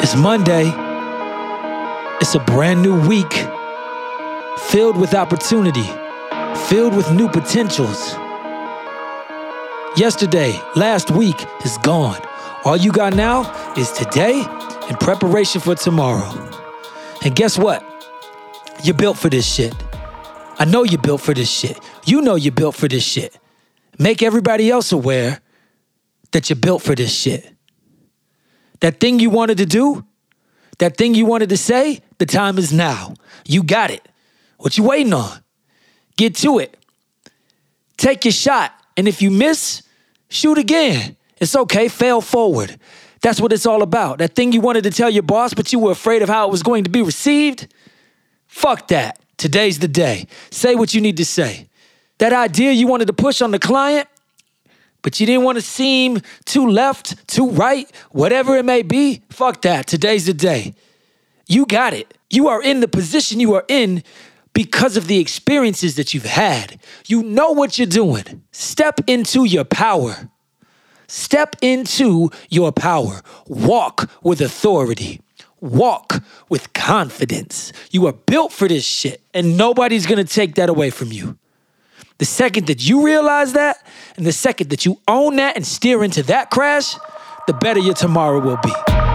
It's Monday. It's a brand new week filled with opportunity, filled with new potentials. Yesterday, last week is gone. All you got now is today in preparation for tomorrow. And guess what? You're built for this shit. I know you're built for this shit. You know you're built for this shit. Make everybody else aware that you're built for this shit. That thing you wanted to do, that thing you wanted to say, the time is now. You got it. What you waiting on? Get to it. Take your shot. And if you miss, shoot again. It's okay, fail forward. That's what it's all about. That thing you wanted to tell your boss, but you were afraid of how it was going to be received. Fuck that. Today's the day. Say what you need to say. That idea you wanted to push on the client, but you didn't want to seem too left, too right, whatever it may be, fuck that. Today's the day. You got it. You are in the position you are in because of the experiences that you've had. You know what you're doing. Step into your power. Step into your power. Walk with authority. Walk with confidence. You are built for this shit, and nobody's gonna take that away from you. The second that you realize that, and the second that you own that and steer into that crash, the better your tomorrow will be.